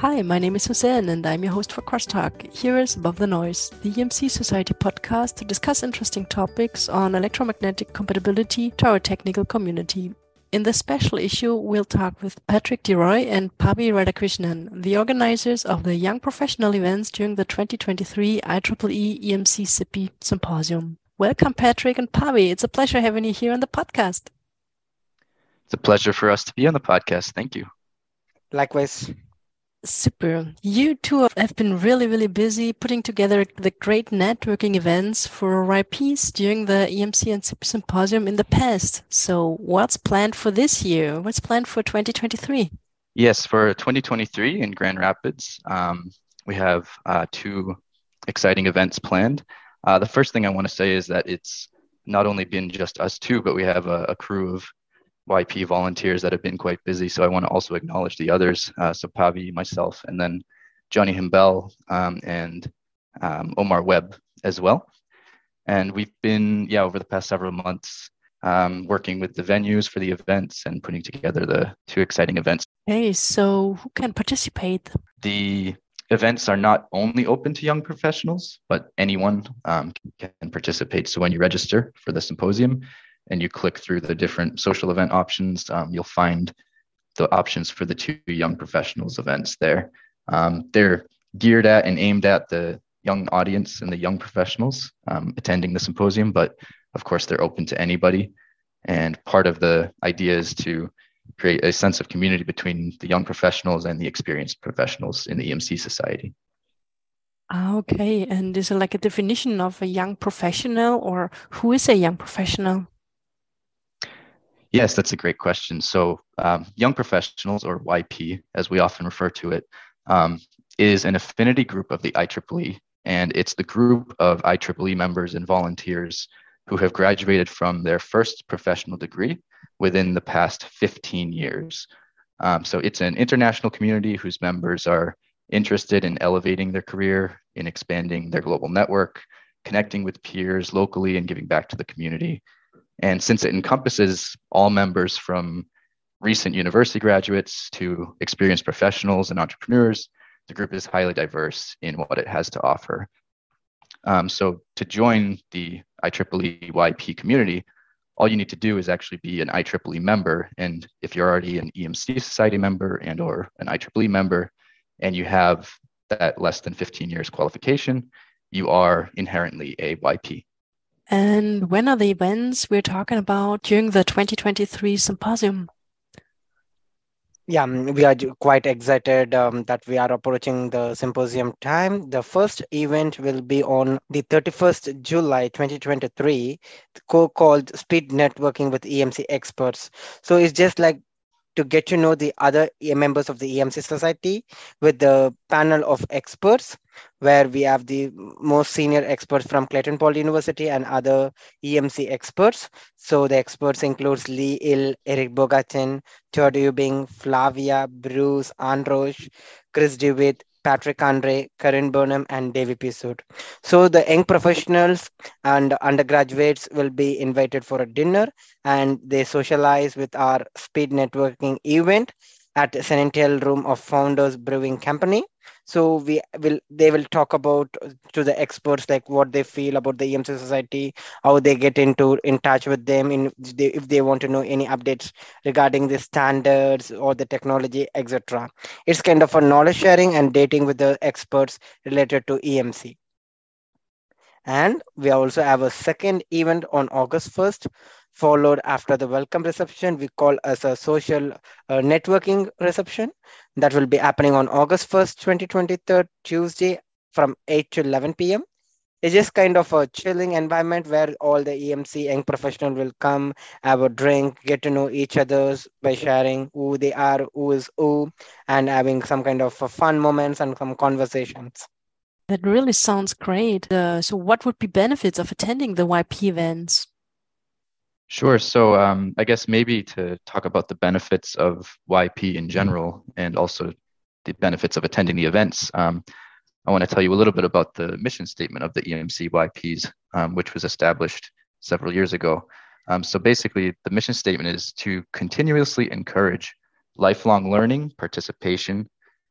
Hi, my name is Suzanne and I'm your host for Crosstalk. Here is Above the Noise, the EMC Society podcast to discuss interesting topics on electromagnetic compatibility to our technical community. In this special issue, we'll talk with Patrick DeRoy and Pavi Radhakrishnan, the organizers of the Young Professional events during the 2023 IEEE EMC SIPI Symposium. Welcome, Patrick and Pavi. It's a pleasure having you here on the podcast. It's a pleasure for us to be on the podcast. Thank you. Likewise. Super. You two have been really, really busy putting together the great networking events for YPs during the EMC and SIPI Symposium in the past. So, what's planned for this year? What's planned for 2023? Yes, for 2023 in Grand Rapids, um, we have uh, two exciting events planned. Uh, the first thing I want to say is that it's not only been just us two, but we have a, a crew of YP volunteers that have been quite busy. So I want to also acknowledge the others. Uh, so Pavi, myself, and then Johnny Himbel um, and um, Omar Webb as well. And we've been, yeah, over the past several months, um, working with the venues for the events and putting together the two exciting events. Hey, so who can participate? The events are not only open to young professionals, but anyone um, can participate. So when you register for the symposium, and you click through the different social event options, um, you'll find the options for the two young professionals events there. Um, they're geared at and aimed at the young audience and the young professionals um, attending the symposium, but of course they're open to anybody. And part of the idea is to create a sense of community between the young professionals and the experienced professionals in the EMC society. Okay, and is it like a definition of a young professional, or who is a young professional? Yes, that's a great question. So, um, young professionals, or YP, as we often refer to it, um, is an affinity group of the IEEE, and it's the group of IEEE members and volunteers who have graduated from their first professional degree within the past 15 years. Um, so, it's an international community whose members are interested in elevating their career, in expanding their global network, connecting with peers locally, and giving back to the community. And since it encompasses all members from recent university graduates to experienced professionals and entrepreneurs, the group is highly diverse in what it has to offer. Um, so to join the IEEE YP community, all you need to do is actually be an IEEE member. And if you're already an EMC Society member and or an IEEE member, and you have that less than 15 years qualification, you are inherently a YP. And when are the events we're talking about during the 2023 symposium? Yeah, mm, we are quite excited um, that we are approaching the symposium time. The first event will be on the 31st July 2023, co-called Speed Networking with EMC Experts. So it's just like to get to know the other members of the EMC Society with the panel of experts, where we have the most senior experts from Clayton Paul University and other EMC experts. So the experts includes Lee Hill, Eric Bogatin, Todd Hubing, Flavia, Bruce, Androsh, Chris DeWitt, Patrick Andre, Karen Burnham, and Davy Pissoort. So the young professionals and undergraduates will be invited for a dinner and they socialize with our speed networking event at Sentinel Room of Founders Brewing Company. So we will they will talk about to the experts like what they feel about the emc society how they get into in touch with them in if they want to know any updates regarding the standards or the technology etc it's kind of a knowledge sharing and dating with the experts related to emc and we also have a second event on august 1st followed after the welcome reception. We call as a social uh, networking reception. That will be happening on august 1st 2023 tuesday from 8 to 11 p.m it's just kind of a chilling environment where all the emc young professional will come have a drink get to know each others by sharing who they are who is who and having some kind of fun moments and some conversations that really sounds great uh, so what would be benefits of attending the yp events Sure. So um, I guess maybe to talk about the benefits of YP in general and also the benefits of attending the events, um, I want to tell you a little bit about the mission statement of the EMC YPs, um, which was established several years ago. Um, so basically, the mission statement is to continuously encourage lifelong learning, participation,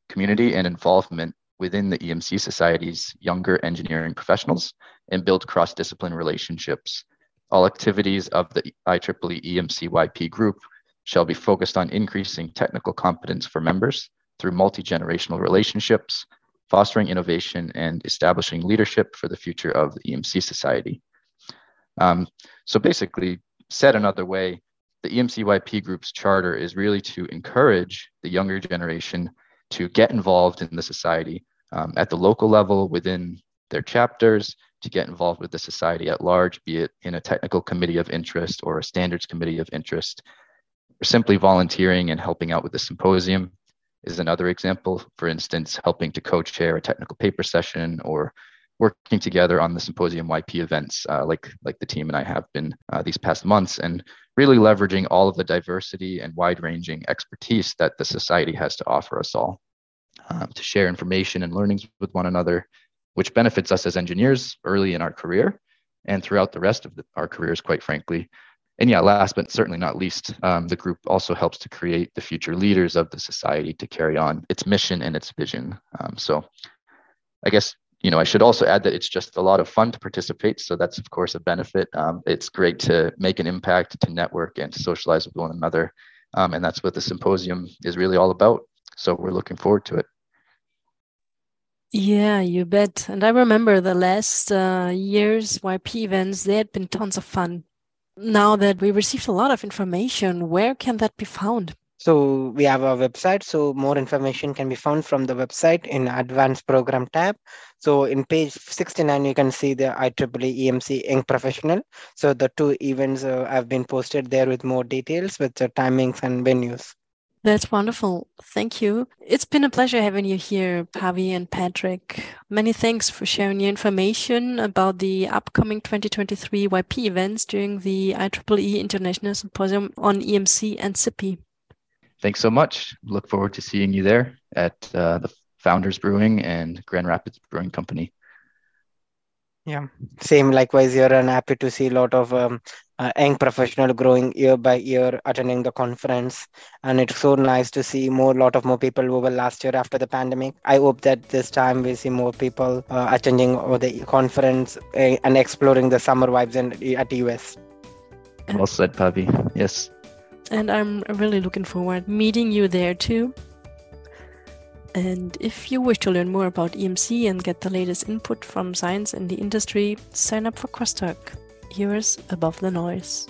community and involvement within the EMC Society's younger engineering professionals and build cross discipline relationships. All activities of the IEEE EMCYP group shall be focused on increasing technical competence for members through multi generational relationships, fostering innovation, and establishing leadership for the future of the EMC Society. Um, so, basically, said another way, the EMCYP group's charter is really to encourage the younger generation to get involved in the society um, at the local level within their chapters, to get involved with the society at large, be it in a technical committee of interest or a standards committee of interest, or simply volunteering and helping out with the symposium is another example. For instance, helping to co chair a technical paper session or working together on the symposium YP events, uh, like like the team and I have been uh, these past months, and really leveraging all of the diversity and wide-ranging expertise that the society has to offer us all, um, to share information and learnings with one another, which benefits us as engineers early in our career and throughout the rest of the, our careers, quite frankly. And yeah, last but certainly not least, um, the group also helps to create the future leaders of the society to carry on its mission and its vision. Um, so I guess you know, I should also add that it's just a lot of fun to participate. So that's of course a benefit. Um, it's great to make an impact, to network, and to socialize with one another, um, and that's what the symposium is really all about. So we're looking forward to it. Yeah, you bet. And I remember the last uh, year's YP events; they had been tons of fun. Now that we received a lot of information, where can that be found? So we have a website. So more information can be found from the website in advanced program tab. So in page 69, you can see the IEEE EMC Young Professional. So the two events uh, have been posted there with more details with the timings and venues. That's wonderful. Thank you. It's been a pleasure having you here, Pavi and Patrick. Many thanks for sharing your information about the upcoming 2023 YP events during the IEEE International Symposium on EMC and SIPI thanks so much. Look forward to seeing you there at uh, the Founders Brewing and Grand Rapids Brewing Company. Yeah, same likewise here, and happy to see a lot of um, uh, young professional growing year by year, attending the conference, and it's so nice to see more, lot of more people over last year after the pandemic. I hope that this time we see more people uh, attending the conference uh, and exploring the summer vibes in, at US. Well said, Pavi. Yes and I'm really looking forward meeting you there too. And if you wish to learn more about EMC and get the latest input from science and the industry, sign up for Crosstalk. Here's Above the Noise.